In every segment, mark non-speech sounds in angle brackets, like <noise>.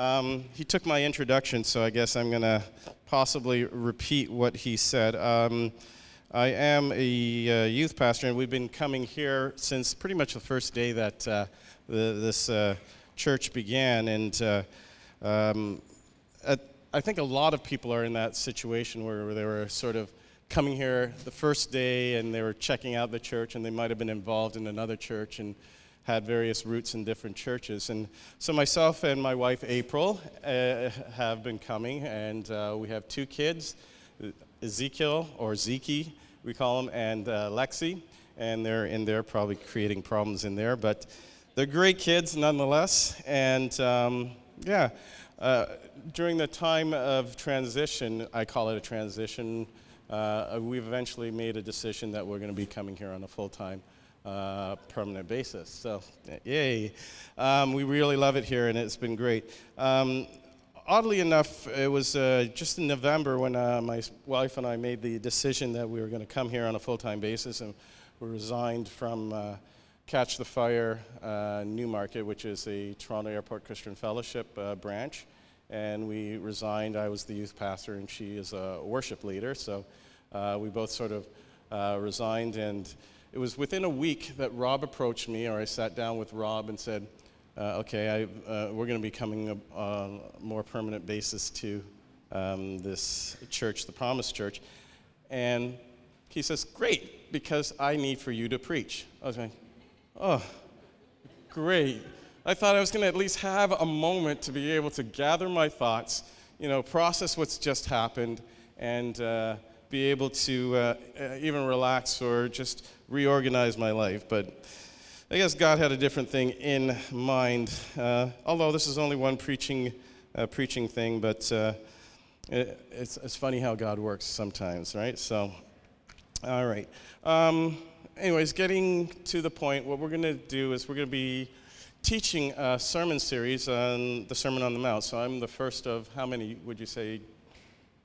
Um, he took my introduction, so I guess I'm going to possibly repeat what he said. Um, I am a uh, youth pastor, and we've been coming here since pretty much the first day that uh, the, this uh, church began. And uh, um, at, I think a lot of people are in that situation where they were sort of coming here the first day and they were checking out the church, and they might have been involved in another church and had various roots in different churches. And so myself and my wife April uh, have been coming, and uh, we have two kids. Ezekiel or Zeke, we call them, and uh, Lexi, and they're in there probably creating problems in there, but they're great kids nonetheless. And um, yeah, uh, during the time of transition, I call it a transition. Uh, we've eventually made a decision that we're going to be coming here on a full time. Uh, permanent basis. So, yay. Um, we really love it here, and it's been great. Um, oddly enough, it was uh, just in November when uh, my wife and I made the decision that we were going to come here on a full time basis, and we resigned from uh, Catch the Fire uh, Newmarket, which is a Toronto Airport Christian Fellowship uh, branch. And we resigned. I was the youth pastor, and she is a worship leader. So we both sort of resigned. And it was within a week that Rob approached me, or I sat down with Rob and said, uh, okay, I, uh, we're going to be coming on a more permanent basis to um, this church, the Promise Church. And he says, Great, because I need for you to preach. I was like, Oh, great. I thought I was going to at least have a moment to be able to gather my thoughts, you know, process what's just happened, and uh, be able to uh, uh even relax or just reorganize my life. But I guess God had a different thing in mind. Uh, although this is only one preaching, uh, preaching thing, but uh, it, it's, it's funny how God works sometimes, right? So, all right. Um, anyways, getting to the point, what we're going to do is we're going to be teaching a sermon series on the Sermon on the Mount. So I'm the first of how many would you say?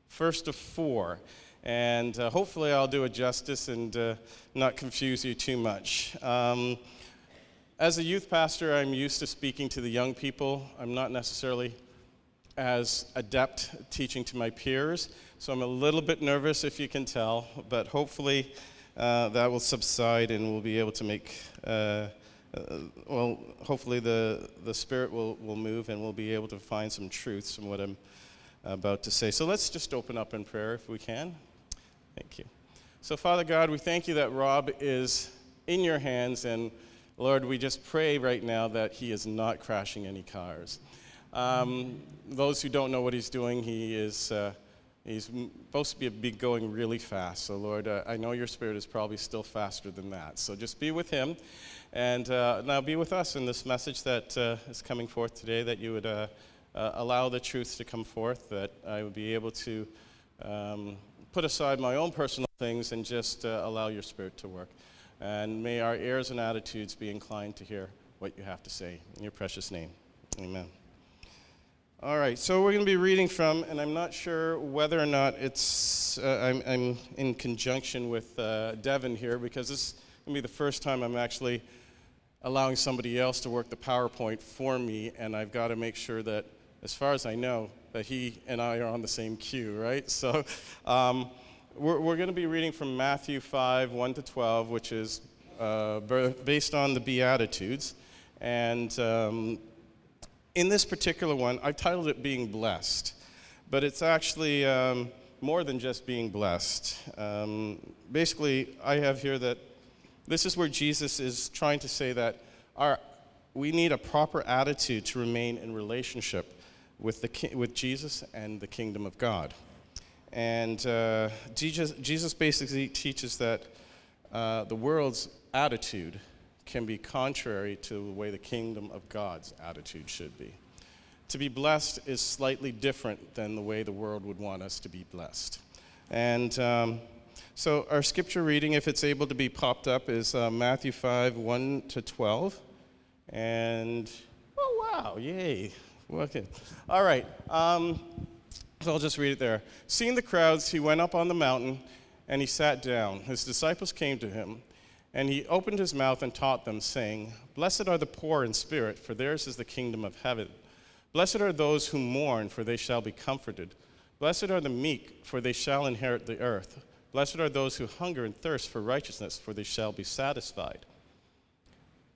First of four. And uh, hopefully I'll do it justice and uh, not confuse you too much. Um, as a youth pastor, I'm used to speaking to the young people. I'm not necessarily as adept teaching to my peers, so I'm a little bit nervous if you can tell, but hopefully uh, that will subside and we'll be able to make, uh, uh, well, hopefully the, the Spirit will, will move and we'll be able to find some truths in what I'm about to say. So let's just open up in prayer if we can. Thank you. So, Father God, we thank you that Rob is in your hands and Lord, we just pray right now that he is not crashing any cars. Um, those who don't know what he's doing, he is uh, he's supposed to be, going really fast. So, Lord, uh, I know your spirit is probably still faster than that. So just be with him, and uh, now be with us in this message that uh, is coming forth today. That you would uh, uh, allow the truth to come forth. That I would be able to um, put aside my own personal things and just allow your spirit to work. And may our ears and attitudes be inclined to hear what you have to say. In your precious name, amen. All right, so we're going to be reading from, and I'm not sure whether or not it's, uh, I'm, I'm, in conjunction with uh, Devin here because this is going to be the first time I'm actually allowing somebody else to work the PowerPoint for me, and I've got to make sure that, as far as I know, that he and I are on the same queue, right? So, um, we're, we're going to be reading from Matthew 5, 1 to 12, which is uh, based on the Beatitudes. And um, in this particular one, I've titled it Being Blessed. But it's actually um, more than just being blessed. Um, basically, I have here that this is where Jesus is trying to say that our, we need a proper attitude to remain in relationship with, the, with Jesus and the kingdom of God. And uh, Jesus, Jesus, basically teaches that uh, the world's attitude can be contrary to the way the kingdom of God's attitude should be. To be blessed is slightly different than the way the world would want us to be blessed. And um, so, our scripture reading, if it's able to be popped up, is uh, Matthew 5 1 to 12. And, oh, wow, yay. Okay. All right. Um, so I'll just read it there. Seeing the crowds, he went up on the mountain and he sat down. His disciples came to him, and he opened his mouth and taught them, saying, Blessed are the poor in spirit, for theirs is the kingdom of heaven. Blessed are those who mourn, for they shall be comforted. Blessed are the meek, for they shall inherit the earth. Blessed are those who hunger and thirst for righteousness, for they shall be satisfied.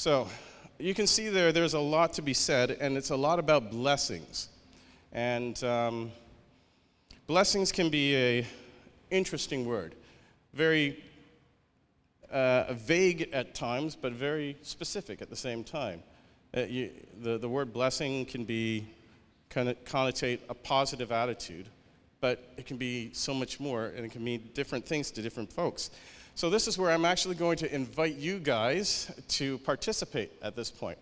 So, you can see there, there's a lot to be said, and it's a lot about blessings. And um, blessings can be a interesting word, very uh, vague at times, but very specific at the same time. Uh, you, the, the word blessing can be kind of connotate a positive attitude, but it can be so much more, and it can mean different things to different folks. So, this is where I'm actually going to invite you guys to participate at this point.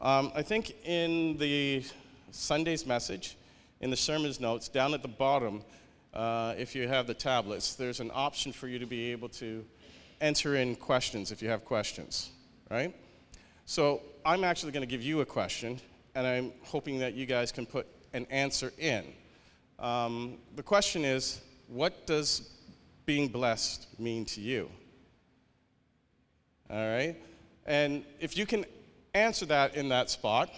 Um, I think in the Sunday's message, in the sermon's notes, down at the bottom, uh, if you have the tablets, there's an option for you to be able to enter in questions if you have questions, right? So I'm actually going to give you a question, and I'm hoping that you guys can put an answer in. Um, the question is what does being blessed mean to you? All right? And if you can answer that in that spot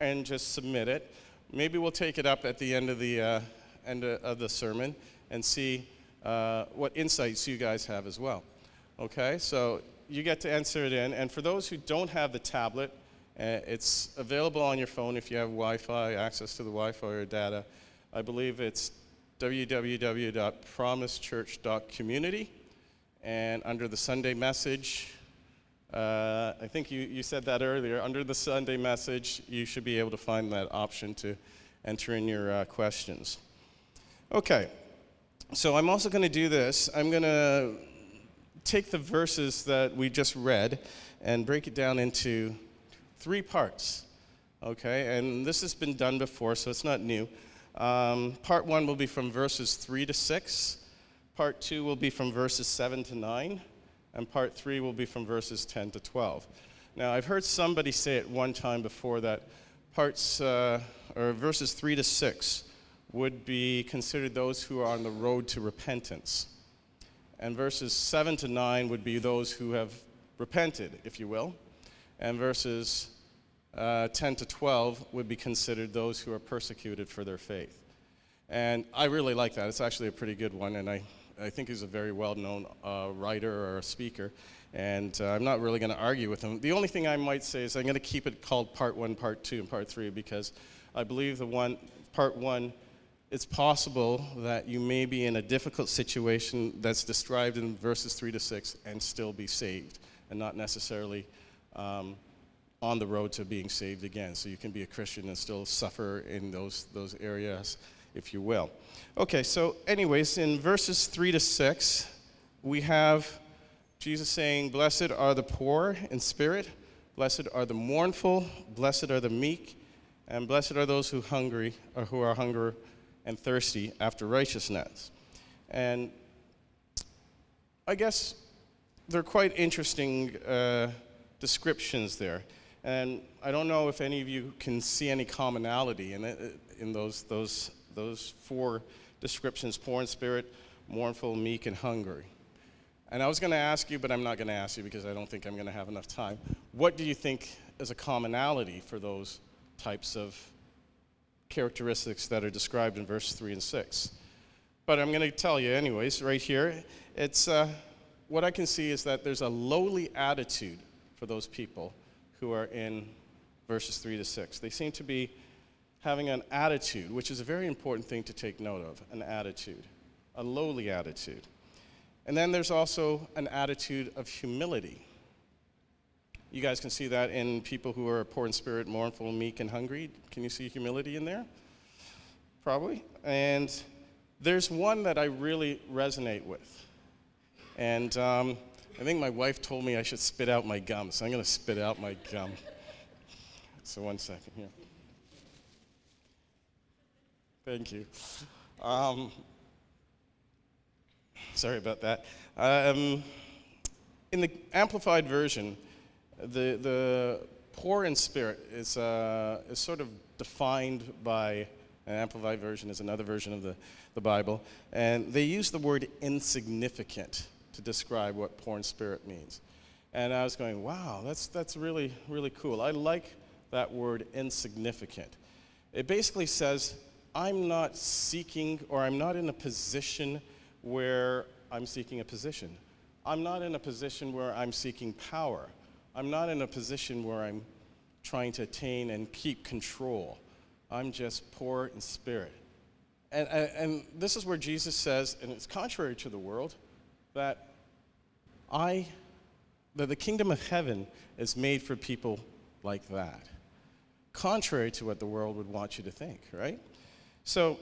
and just submit it, maybe we'll take it up at the end of the, uh, end of the sermon and see uh, what insights you guys have as well. Okay, so you get to answer it in. And for those who don't have the tablet, uh, it's available on your phone if you have Wi Fi, access to the Wi Fi or data. I believe it's www.promisechurch.community. And under the Sunday message, uh, I think you, you said that earlier, under the Sunday message, you should be able to find that option to enter in your uh, questions. Okay, so I'm also going to do this. I'm going to take the verses that we just read and break it down into three parts. Okay, and this has been done before, so it's not new. Um, part one will be from verses 3 to 6, part two will be from verses 7 to 9, and part three will be from verses 10 to 12. Now, I've heard somebody say it one time before that parts, uh, or verses 3 to 6, would be considered those who are on the road to repentance. And verses 7 to 9 would be those who have repented, if you will, and verses uh, 10 to 12 would be considered those who are persecuted for their faith. And I really like that. It's actually a pretty good one, and I, I think he's a very well known uh, writer or a speaker. And uh, I'm not really going to argue with him. The only thing I might say is I'm going to keep it called part one, part two, and part three because I believe the one, part one it's possible that you may be in a difficult situation that's described in verses 3 to 6 and still be saved and not necessarily um, on the road to being saved again. So you can be a Christian and still suffer in those, those areas, if you will. Okay, so, anyways, in verses 3 to 6, we have Jesus saying, Blessed are the poor in spirit, blessed are the mournful, blessed are the meek, and blessed are those who hungry or who are hungry and thirsty after righteousness. And I guess they're quite interesting uh, descriptions there. And I don't know if any of you can see any commonality in, it, in those, those, those four descriptions poor in spirit, mournful, meek, and hungry. And I was going to ask you, but I'm not going to ask you because I don't think I'm going to have enough time. What do you think is a commonality for those types of characteristics that are described in verse 3 and 6. But I'm going to tell you, anyways, right here. It's uh, what I can see is that there's a lowly attitude for those people who are in verses 3 to 6. They seem to be having an attitude, which is a very important thing to take note of an attitude, a lowly attitude. And then there's also an attitude of humility. You guys can see that in people who are poor in spirit, mournful, meek, and hungry. Can you see humility in there? Probably. And there's one that I really resonate with. And um, I think my wife told me I should spit out my gum, so I'm going to spit out my gum. So, one second here. Thank you. Um, sorry about that. Um, in the Amplified Version, the, the poor in spirit is, uh, is sort of defined by, an Amplified Version is another version of the, the Bible, and they use the word insignificant to describe what poor in spirit means. And I was going, wow, that's, that's really, really cool. I like that word insignificant. It basically says, I'm not seeking or I'm not in a position where I'm seeking a position. I'm not in a position where I'm seeking power. I'm not in a position where I'm trying to attain and keep control. I'm just poor in spirit. And, and, and this is where Jesus says, and it's contrary to the world, that I, that the kingdom of heaven is made for people like that. Contrary to what the world would want you to think, right? So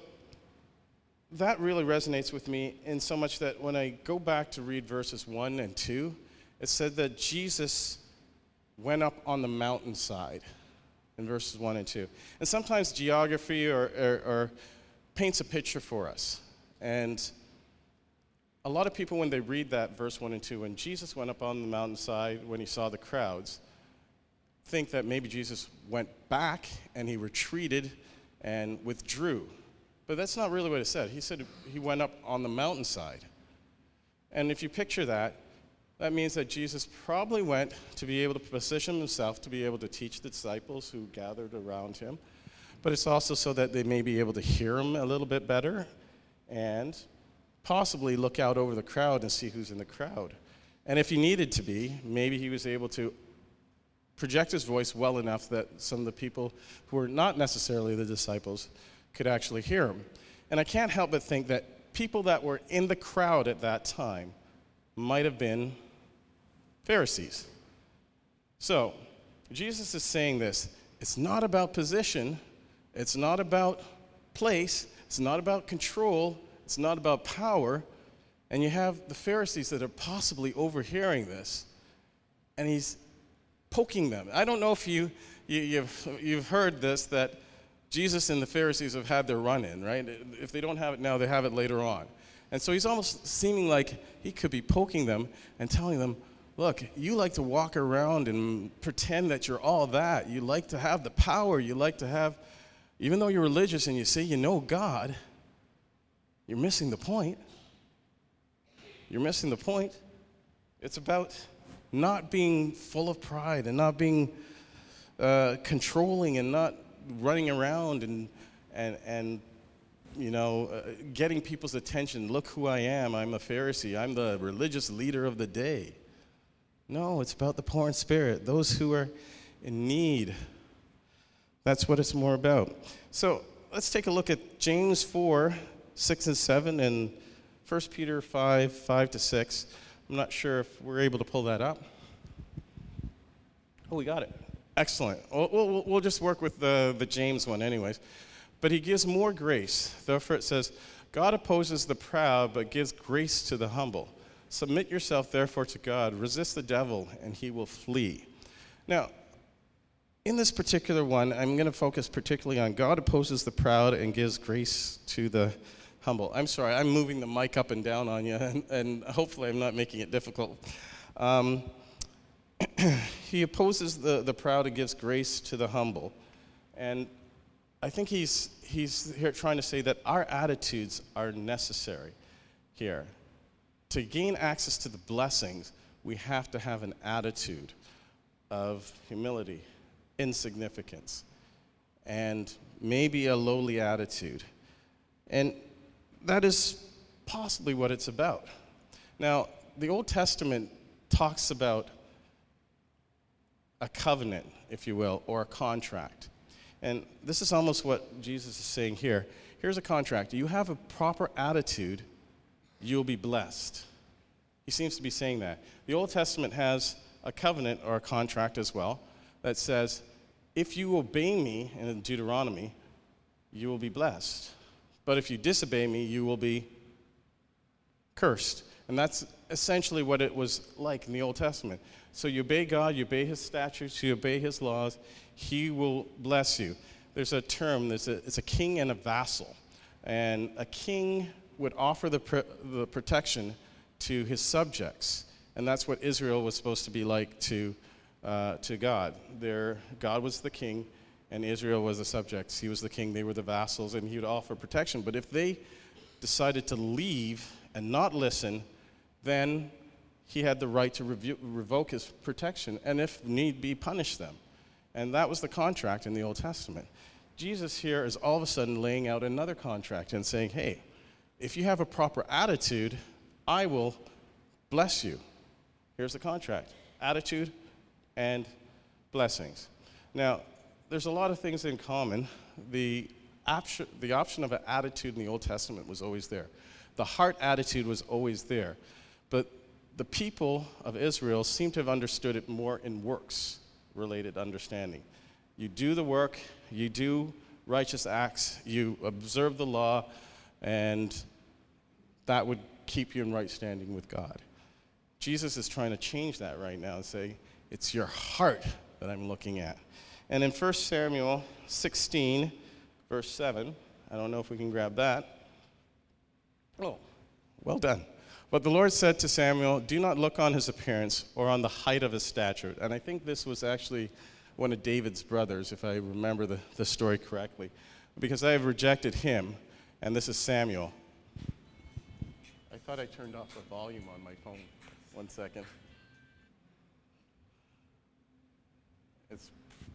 that really resonates with me in so much that when I go back to read verses 1 and 2, it said that Jesus went up on the mountainside in verses 1 and 2. And sometimes geography or, or, or paints a picture for us. And a lot of people, when they read that verse 1 and 2, when Jesus went up on the mountainside when he saw the crowds, think that maybe Jesus went back and he retreated and withdrew. But that's not really what it said. He said he went up on the mountainside. And if you picture that, that means that Jesus probably went to be able to position himself to be able to teach the disciples who gathered around him. But it's also so that they may be able to hear him a little bit better and possibly look out over the crowd and see who's in the crowd. And if he needed to be, maybe he was able to project his voice well enough that some of the people who were not necessarily the disciples could actually hear him. And I can't help but think that people that were in the crowd at that time might have been Pharisees. So, Jesus is saying this it's not about position, it's not about place, it's not about control, it's not about power. And you have the Pharisees that are possibly overhearing this, and he's poking them. I don't know if you, you, have you've, you've heard this that Jesus and the Pharisees have had their run in, right? If they don't have it now, they have it later on. And so he's almost seeming like he could be poking them and telling them, look, you like to walk around and pretend that you're all that. You like to have the power. You like to have, even though you're religious and you say you know God, you're missing the point. You're missing the point. It's about not being full of pride and not being uh, controlling and not running around and, and, and you know, uh, getting people's attention. Look who I am. I'm a Pharisee. I'm the religious leader of the day. No, it's about the poor in spirit, those who are in need. That's what it's more about. So let's take a look at James 4 6 and 7 and 1 Peter 5 5 to 6. I'm not sure if we're able to pull that up. Oh, we got it. Excellent. We'll, we'll, we'll just work with the, the James one, anyways. But he gives more grace. Therefore, it says, God opposes the proud, but gives grace to the humble. Submit yourself, therefore, to God. Resist the devil, and he will flee. Now, in this particular one, I'm going to focus particularly on God opposes the proud and gives grace to the humble. I'm sorry, I'm moving the mic up and down on you, <laughs> and, and hopefully I'm not making it difficult. Um, <clears throat> he opposes the, the proud and gives grace to the humble. And I think he's, he's here trying to say that our attitudes are necessary here. To gain access to the blessings, we have to have an attitude of humility, insignificance, and maybe a lowly attitude. And that is possibly what it's about. Now, the Old Testament talks about a covenant, if you will, or a contract. And this is almost what Jesus is saying here. Here's a contract. You have a proper attitude, you'll be blessed. He seems to be saying that. The Old Testament has a covenant or a contract as well that says, if you obey me in Deuteronomy, you will be blessed. But if you disobey me, you will be cursed. And that's essentially what it was like in the Old Testament. So you obey God, you obey his statutes, you obey his laws, he will bless you. There's a term, there's a, it's a king and a vassal. And a king would offer the, the protection to his subjects. And that's what Israel was supposed to be like to, uh, to God. Their, God was the king, and Israel was the subjects. He was the king, they were the vassals, and he would offer protection. But if they decided to leave and not listen, then he had the right to revoke his protection and, if need be, punish them. And that was the contract in the Old Testament. Jesus here is all of a sudden laying out another contract and saying, hey, if you have a proper attitude, I will bless you. Here's the contract attitude and blessings. Now, there's a lot of things in common. The option, the option of an attitude in the Old Testament was always there, the heart attitude was always there. But the people of Israel seem to have understood it more in works related understanding. You do the work, you do righteous acts, you observe the law, and that would keep you in right standing with God. Jesus is trying to change that right now and say, it's your heart that I'm looking at. And in 1 Samuel 16, verse 7, I don't know if we can grab that. Oh, well done. But the Lord said to Samuel, Do not look on his appearance or on the height of his stature. And I think this was actually one of David's brothers, if I remember the, the story correctly, because I have rejected him, and this is Samuel. I thought I turned off the volume on my phone. One second. It's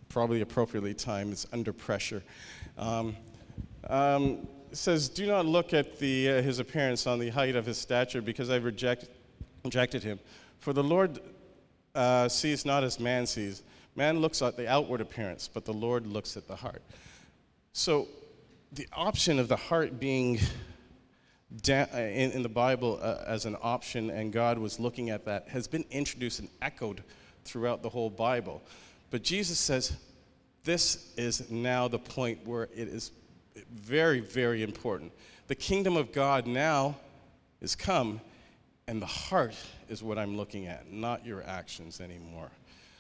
probably appropriately timed, it's under pressure. Um, um, says, Do not look at the, uh, his appearance on the height of his stature, because I've reject, rejected him. For the Lord uh, sees not as man sees. Man looks at the outward appearance, but the Lord looks at the heart. So, the option of the heart being da- uh, in, in, the Bible uh, as an option, and God was looking at that, has been introduced and echoed throughout the whole Bible. But Jesus says, This is now the point where it is very, very important. The kingdom of God now is come, and the heart is what I'm looking at, not your actions anymore.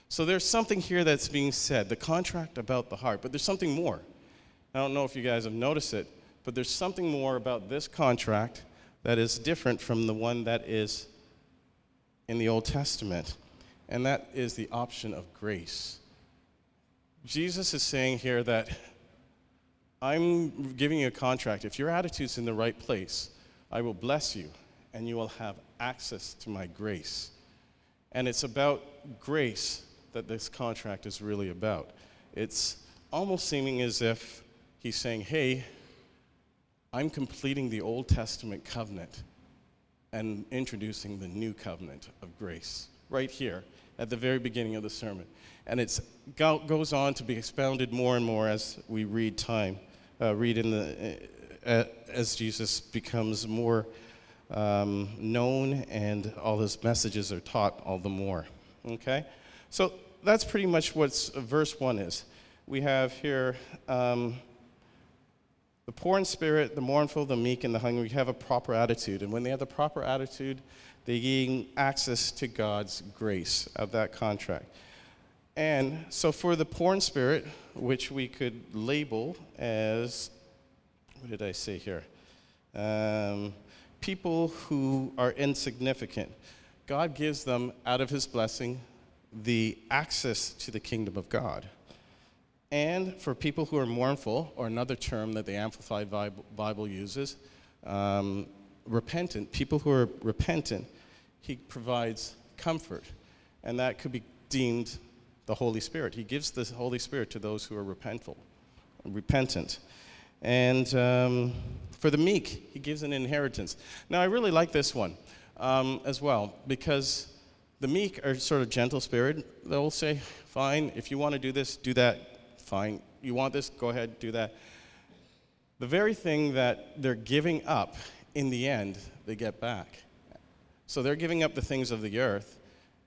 So there's something here that's being said, the contract about the heart, but there's something more. I don't know if you guys have noticed it, but there's something more about this contract that is different from the one that is in the Old Testament, and that is the option of grace. Jesus is saying here that I'm giving you a contract. If your attitude's in the right place, I will bless you and you will have access to my grace. And it's about grace that this contract is really about. It's almost seeming as if he's saying, Hey, I'm completing the Old Testament covenant and introducing the new covenant of grace right here at the very beginning of the sermon. And it goes on to be expounded more and more as we read time uh, read in the, uh, as Jesus becomes more um, known and all his messages are taught all the more. Okay? So that's pretty much what verse 1 is. We have here um, the poor in spirit, the mournful, the meek, and the hungry have a proper attitude. And when they have the proper attitude, they gain access to God's grace of that contract. And so for the poor in spirit, which we could label as, what did I say here? Um, people who are insignificant. God gives them, out of his blessing, the access to the kingdom of God. And for people who are mournful, or another term that the Amplified Bible uses, um, repentant, people who are repentant, he provides comfort. And that could be deemed the Holy Spirit. He gives the Holy Spirit to those who are repentful, repentant. And um, for the meek, he gives an inheritance. Now, I really like this one um, as well because the meek are sort of gentle spirit. They'll say, fine, if you want to do this, do that, fine. You want this, go ahead, do that. The very thing that they're giving up, in the end, they get back. So they're giving up the things of the earth,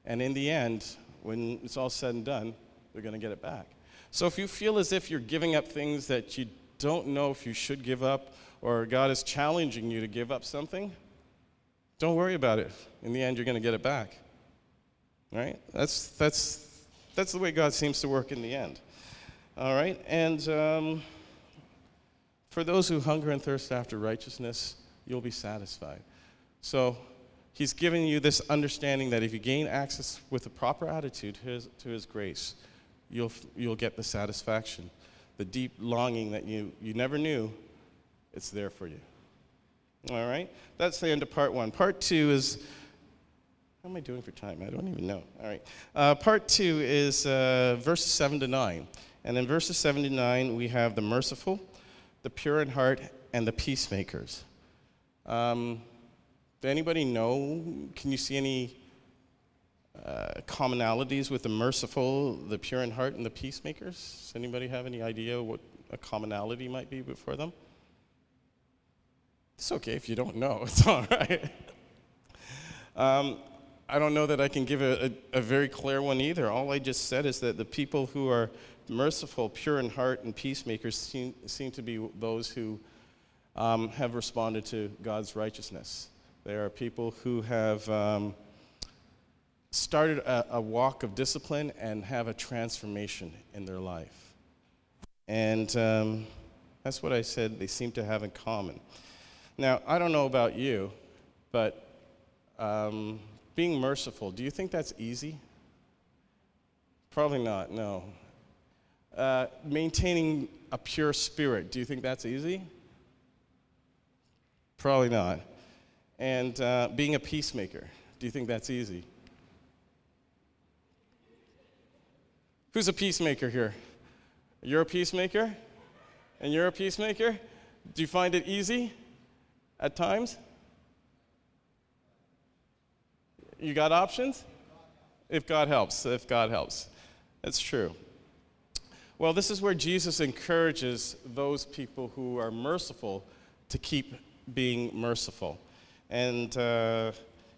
and in the end, when it's all said and done, they're going to get it back. So if you feel as if you're giving up things that you don't know if you should give up, or God is challenging you to give up something, don't worry about it. In the end, you're going to get it back. Right? That's, that's, that's the way God seems to work in the end. All right? And um, For those who hunger and thirst after righteousness, you'll be satisfied. So he's giving you this understanding that if you gain access with the proper attitude to his, to his grace, you'll, you'll get the satisfaction. The deep longing that you, you never knew, it's there for you. All right? That's the end of part one. Part two is how am I doing for time? I don't even know. All right. Uh, part two is uh, verses 7 to 9. And in verses 7 to 9, we have the merciful, the pure in heart, and the peacemakers. Um, anybody know? Can you see any uh, commonalities with the merciful, the pure in heart, and the peacemakers? Does anybody have any idea what a commonality might be for them? It's okay if you don't know, <laughs> it's all right. Um, I don't know that I can give a, a, a, very clear one either. All I just said is that the people who are merciful, pure in heart, and peacemakers seem, seem to be those who um, have responded to God's righteousness. They are people who have um, started a, a walk of discipline and have a transformation in their life. And um, that's what I said they seem to have in common. Now, I don't know about you, but um, being merciful, do you think that's easy? Probably not, no. Uh, maintaining a pure spirit, do you think that's easy? Probably not. And uh, being a peacemaker, do you think that's easy? Who's a peacemaker here? You're a peacemaker? And you're a peacemaker? Do you find it easy at times? You got options? If God helps, if God helps. That's true. Well, this is where Jesus encourages those people who are merciful to keep being merciful. And uh,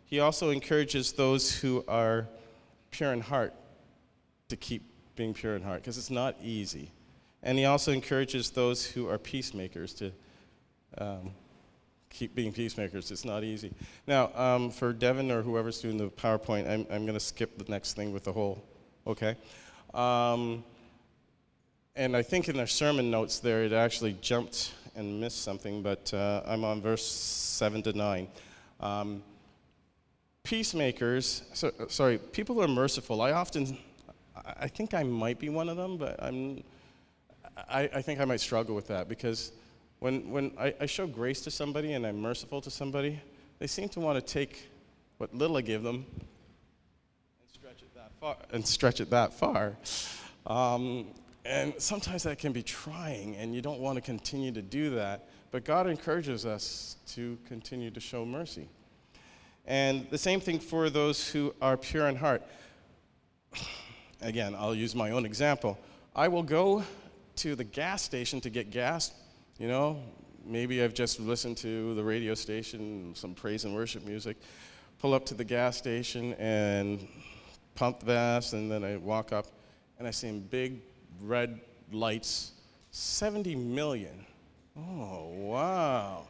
he also encourages those who are pure in heart to keep being pure in heart, because it's not easy. And he also encourages those who are peacemakers to um, keep being peacemakers. It's not easy. Now, um, for Devin or whoever's doing the PowerPoint, I'm, I'm going to skip the next thing with the whole, okay? Um, and I think in their sermon notes there, it actually jumped and missed something, but uh, I'm on verse 7 to 9. Um, peacemakers, so, sorry, people who are merciful, I often, I think I might be one of them, but I'm, I, I think I might struggle with that because when, when I, I show grace to somebody and I'm merciful to somebody, they seem to want to take what little I give them and stretch it that far. And stretch it that far. Um, and sometimes that can be trying, and you don't want to continue to do that. But God encourages us to continue to show mercy. And the same thing for those who are pure in heart. <sighs> Again, I'll use my own example. I will go to the gas station to get gas you know, maybe I've just listened to the radio station, some praise and worship music, pull up to the gas station and pump gas, and then I walk up and I see a big red lights 70 million. Oh, wow.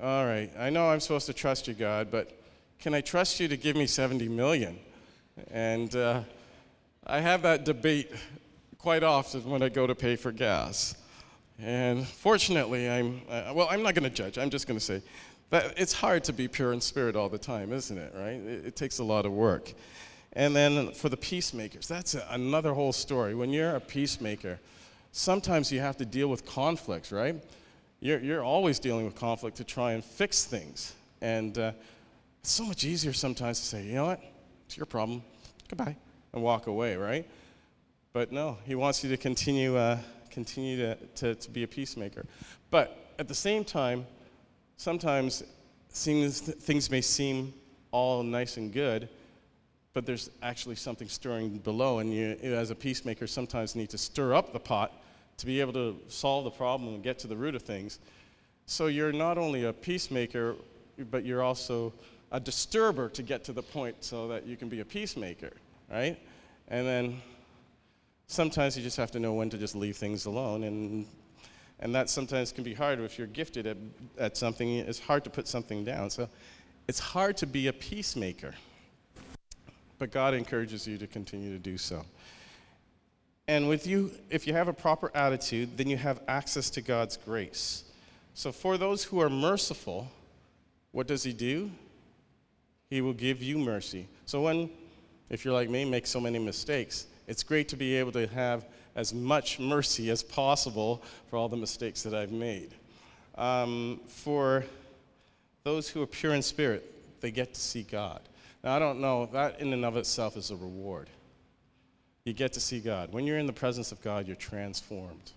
All right, I know I'm supposed to trust you, God, but can I trust you to give me 70 million? And uh, I have that debate quite often when I go to pay for gas. And fortunately, I'm, uh, well, I'm not going to judge. I'm just going to say that it's hard to be pure in spirit all the time, isn't it, right? It, it takes a lot of work. And then for the peacemakers, that's a, another whole story. When you're a peacemaker, sometimes you have to deal with conflicts, right? You're, you're always dealing with conflict to try and fix things. And uh, it's so much easier sometimes to say, you know what? It's your problem. Goodbye. And walk away, right? But no, he wants you to continue. Uh, continue to, to, to be a peacemaker. But at the same time, sometimes things, things may seem all nice and good, but there's actually something stirring below, and you, as a peacemaker, sometimes need to stir up the pot to be able to solve the problem and get to the root of things. So you're not only a peacemaker, but you're also a disturber to get to the point so that you can be a peacemaker, right? And then sometimes you just have to know when to just leave things alone and and that sometimes can be hard if you're gifted at, at something it's hard to put something down so it's hard to be a peacemaker but god encourages you to continue to do so And with you, if you have a proper attitude, then you have access to God's grace. So for those who are merciful, what does He do? He will give you mercy. So when, if you're like me, make so many mistakes, it's great to be able to have as much mercy as possible for all the mistakes that I've made. Um, for those who are pure in spirit, they get to see God. Now, I don't know, that in and of itself is a reward. You get to see God. When you're in the presence of God, you're transformed.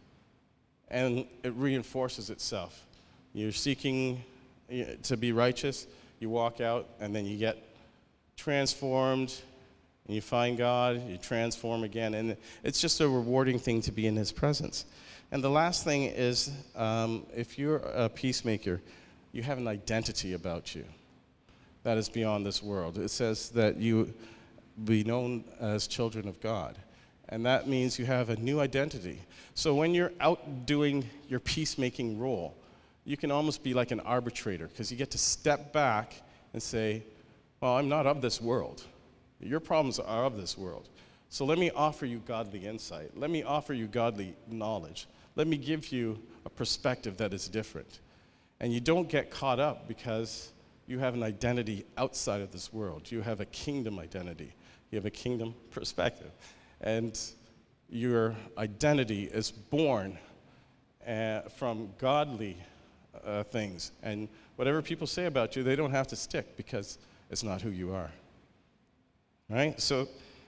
And it reinforces itself. You're seeking to be righteous, you walk out, and then you get transformed, and you find God, you transform again. And it's just a rewarding thing to be in His presence. And the last thing is um, if you're a peacemaker, you have an identity about you that is beyond this world. It says that you be known as children of God. And that means you have a new identity. So when you're out doing your peacemaking role, you can almost be like an arbitrator because you get to step back and say, Well, I'm not of this world. Your problems are of this world. So let me offer you godly insight. Let me offer you godly knowledge. Let me give you a perspective that is different. And you don't get caught up because you have an identity outside of this world. You have a kingdom identity, you have a kingdom perspective. And your identity is born uh, from godly uh, things. And whatever people say about you, they don't have to stick because it's not who you are. Right? So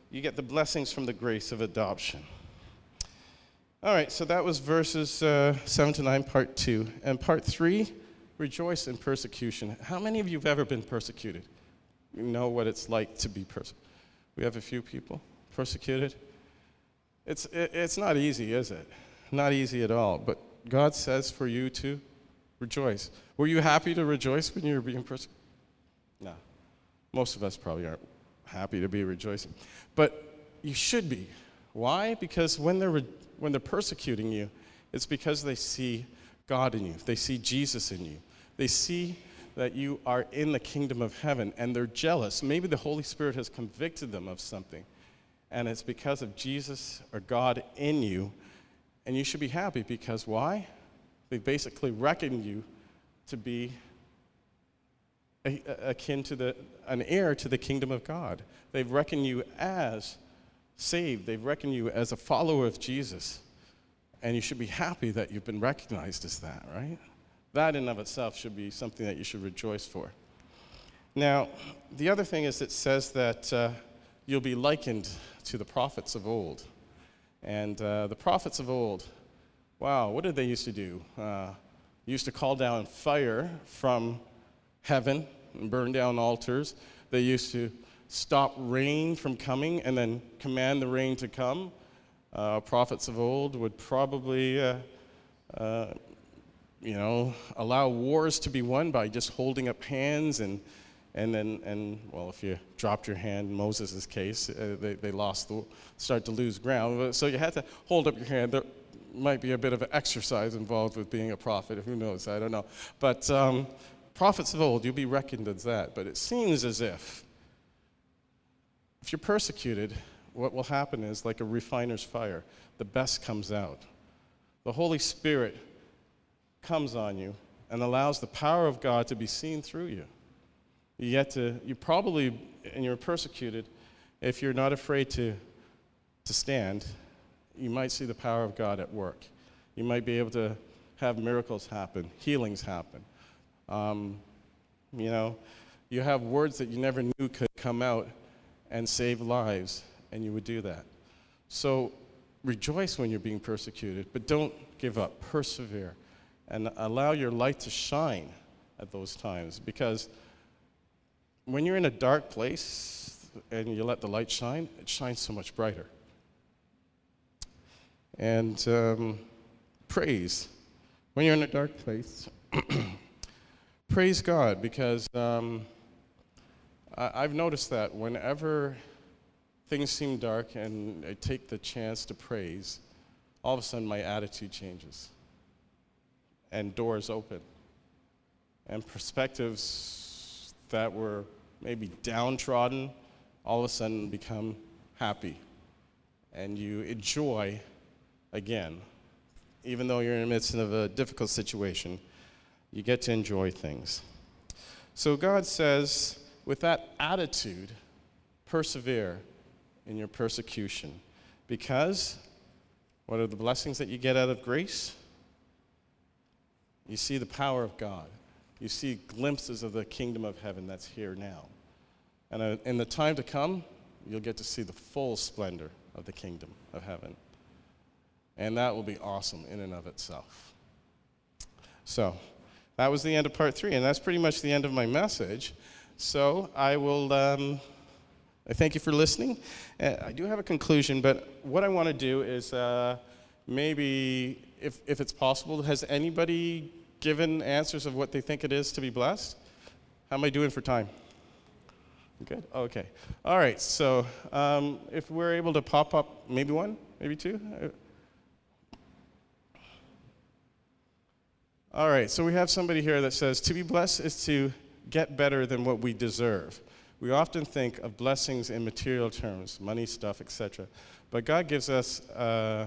you get the blessings from the grace of adoption. All right, so that was verses uh, 7 to 9, part 2. And part 3 rejoice in persecution. How many of you have ever been persecuted? You know what it's like to be persecuted. We have a few people persecuted. It's, it, it's not easy, is it? Not easy at all. But God says for you to rejoice. Were you happy to rejoice when you were being persecuted? No. Most of us probably aren't happy to be rejoicing. But you should be. Why? Because when they're, re- when they're persecuting you, it's because they see God in you, they see Jesus in you, they see that you are in the kingdom of heaven and they're jealous. Maybe the Holy Spirit has convicted them of something, and it's because of Jesus or God in you. And you should be happy because why? They basically reckon you to be akin to the, an heir to the kingdom of God. They've reckoned you as saved, they've reckoned you as a follower of Jesus. And you should be happy that you've been recognized as that, right? That in of itself should be something that you should rejoice for. Now, the other thing is it says that uh, you'll be likened to the prophets of old. And uh, the prophets of old, wow, what did they used to do? Uh, used to call down fire from heaven and burn down altars. They used to stop rain from coming and then command the rain to come. Uh, prophets of old would probably, uh, uh, you know, allow wars to be won by just holding up hands and, and then, and well, if you dropped your hand, in Moses' case, uh, they, they lost, the, start to lose ground. So you had to hold up your hand. There might be a bit of exercise involved with being a prophet. Who knows? I don't know. But um, prophets of old, you'll be reckoned as that. But it seems as if, if you're persecuted, what will happen is like a refiner's fire, the best comes out. The Holy Spirit comes on you and allows the power of God to be seen through you. You get to, you probably, and you're persecuted, if you're not afraid to, to stand, you might see the power of God at work. You might be able to have miracles happen, healings happen. Um, you know, you have words that you never knew could come out and save lives, and you would do that. So rejoice when you're being persecuted, but don't give up. Persevere and allow your light to shine at those times because when you're in a dark place and you let the light shine, it shines so much brighter. And um, praise. When you're in a dark place, <clears throat> praise God because um, I- have noticed that whenever things seem dark and I take the chance to praise, all of a sudden my attitude changes and doors open and perspectives that were maybe downtrodden all of a sudden become happy and you enjoy again. Even though you're in the midst of a difficult situation, you get to enjoy things. So God says, with that attitude, persevere in your persecution. Because what are the blessings that you get out of grace? You see the power of God. You see glimpses of the kingdom of heaven that's here now. And uh, in the time to come, you'll get to see the full splendor of the kingdom of heaven. And that will be awesome in and of itself. So, that was the end of part three, and that's pretty much the end of my message. So, I will. Um, I thank you for listening. Uh, I do have a conclusion, but what I want to do is uh, maybe, if, if it's possible, has anybody given answers of what they think it is to be blessed? How am I doing for time? Good? Okay. All right, so um, if we're able to pop up maybe one, maybe two? Uh, all right, so we have somebody here that says to be blessed is to get better than what we deserve. We often think of blessings in material terms, money, stuff, etc. But God gives us uh,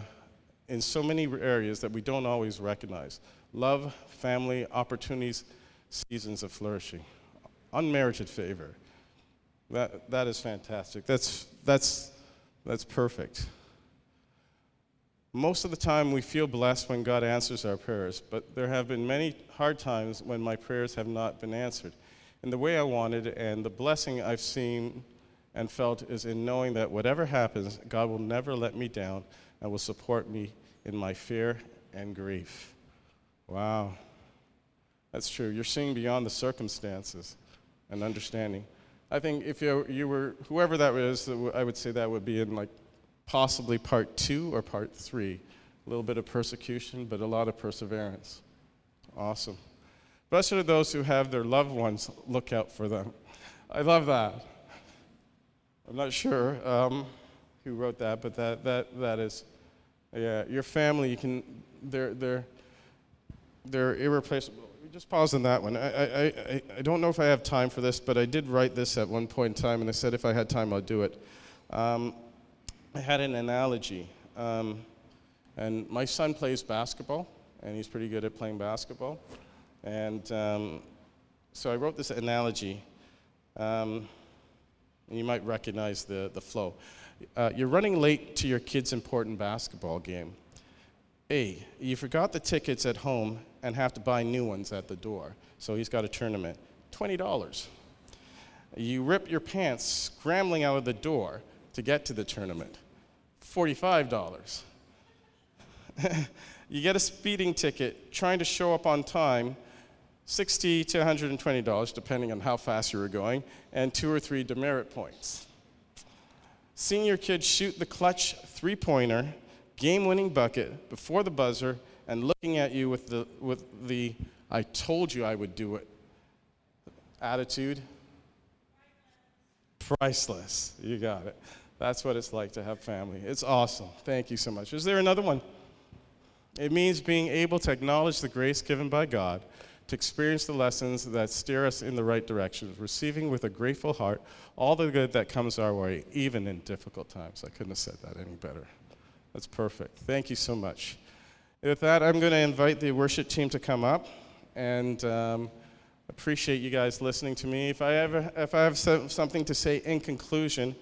in so many areas that we don't always recognize love, family, opportunities, seasons of flourishing, unmerited favor. That, that is fantastic. That's, that's, that's perfect. Most of the time, we feel blessed when God answers our prayers, but there have been many hard times when my prayers have not been answered in the way I wanted, and the blessing I've seen and felt is in knowing that whatever happens, God will never let me down and will support me in my fear and grief. Wow. That's true. You're seeing beyond the circumstances and understanding. I think if you, you were, whoever that is, I would say that would be in like possibly part two or part three. A little bit of persecution, but a lot of perseverance. Awesome. Blessed are those who have their loved ones look out for them. I love that. I'm not sure um, who wrote that, but that, that, that is, yeah, your family, you can, they're, they're, they're irreplaceable. Just pause on that one. I, I, I, don't know if I have time for this, but I did write this at one point in time, and I said if I had time, I'd do it. Um, I had an analogy. Um, and my son plays basketball, and he's pretty good at playing basketball. And um, so I wrote this analogy. Um, you might recognize the, the flow. Uh, you're running late to your kid's important basketball game. A, you forgot the tickets at home and have to buy new ones at the door. So he's got a tournament. $20. You rip your pants scrambling out of the door to get to the tournament. $45. <laughs> you get a speeding ticket trying to show up on time 60 to $120, depending on how fast you were going, and two or three demerit points. Seeing your kid shoot the clutch three pointer, game winning bucket before the buzzer, and looking at you with the, with the I told you I would do it attitude. Priceless. You got it. That's what it's like to have family. It's awesome. Thank you so much. Is there another one? It means being able to acknowledge the grace given by God to experience the lessons that steer us in the right direction, receiving with a grateful heart all the good that comes our way, even in difficult times. I couldn't have said that any better. That's perfect. Thank you so much. With that, I'm going to invite the worship team to come up and um, appreciate you guys listening to me. If I, ever, if I have something to say in conclusion,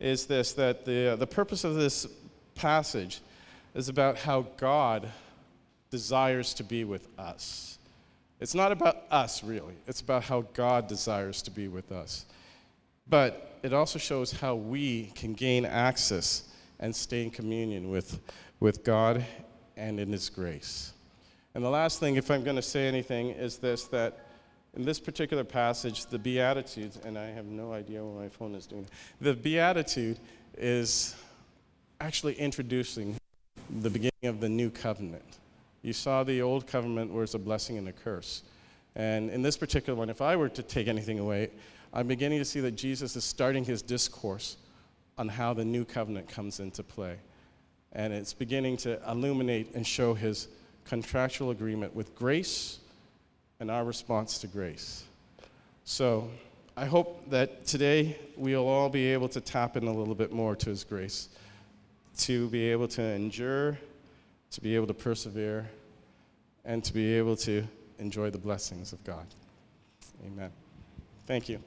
is this that the, the purpose of this passage is about how God desires to be with us. It's not about us, really. It's about how God desires to be with us. But it also shows how we can gain access and stay in communion with, with God and in His grace. And the last thing, if I'm going to say anything, is this that in this particular passage, the Beatitudes, and I have no idea what my phone is doing, the Beatitude is actually introducing the beginning of the new covenant. You saw the old covenant where it's a blessing and a curse. And in this particular one, if I were to take anything away, I'm beginning to see that Jesus is starting his discourse on how the new covenant comes into play. And it's beginning to illuminate and show his contractual agreement with grace and our response to grace. So I hope that today we'll all be able to tap in a little bit more to his grace to be able to endure, to be able to persevere, and to be able to enjoy the blessings of God. Amen. Thank you.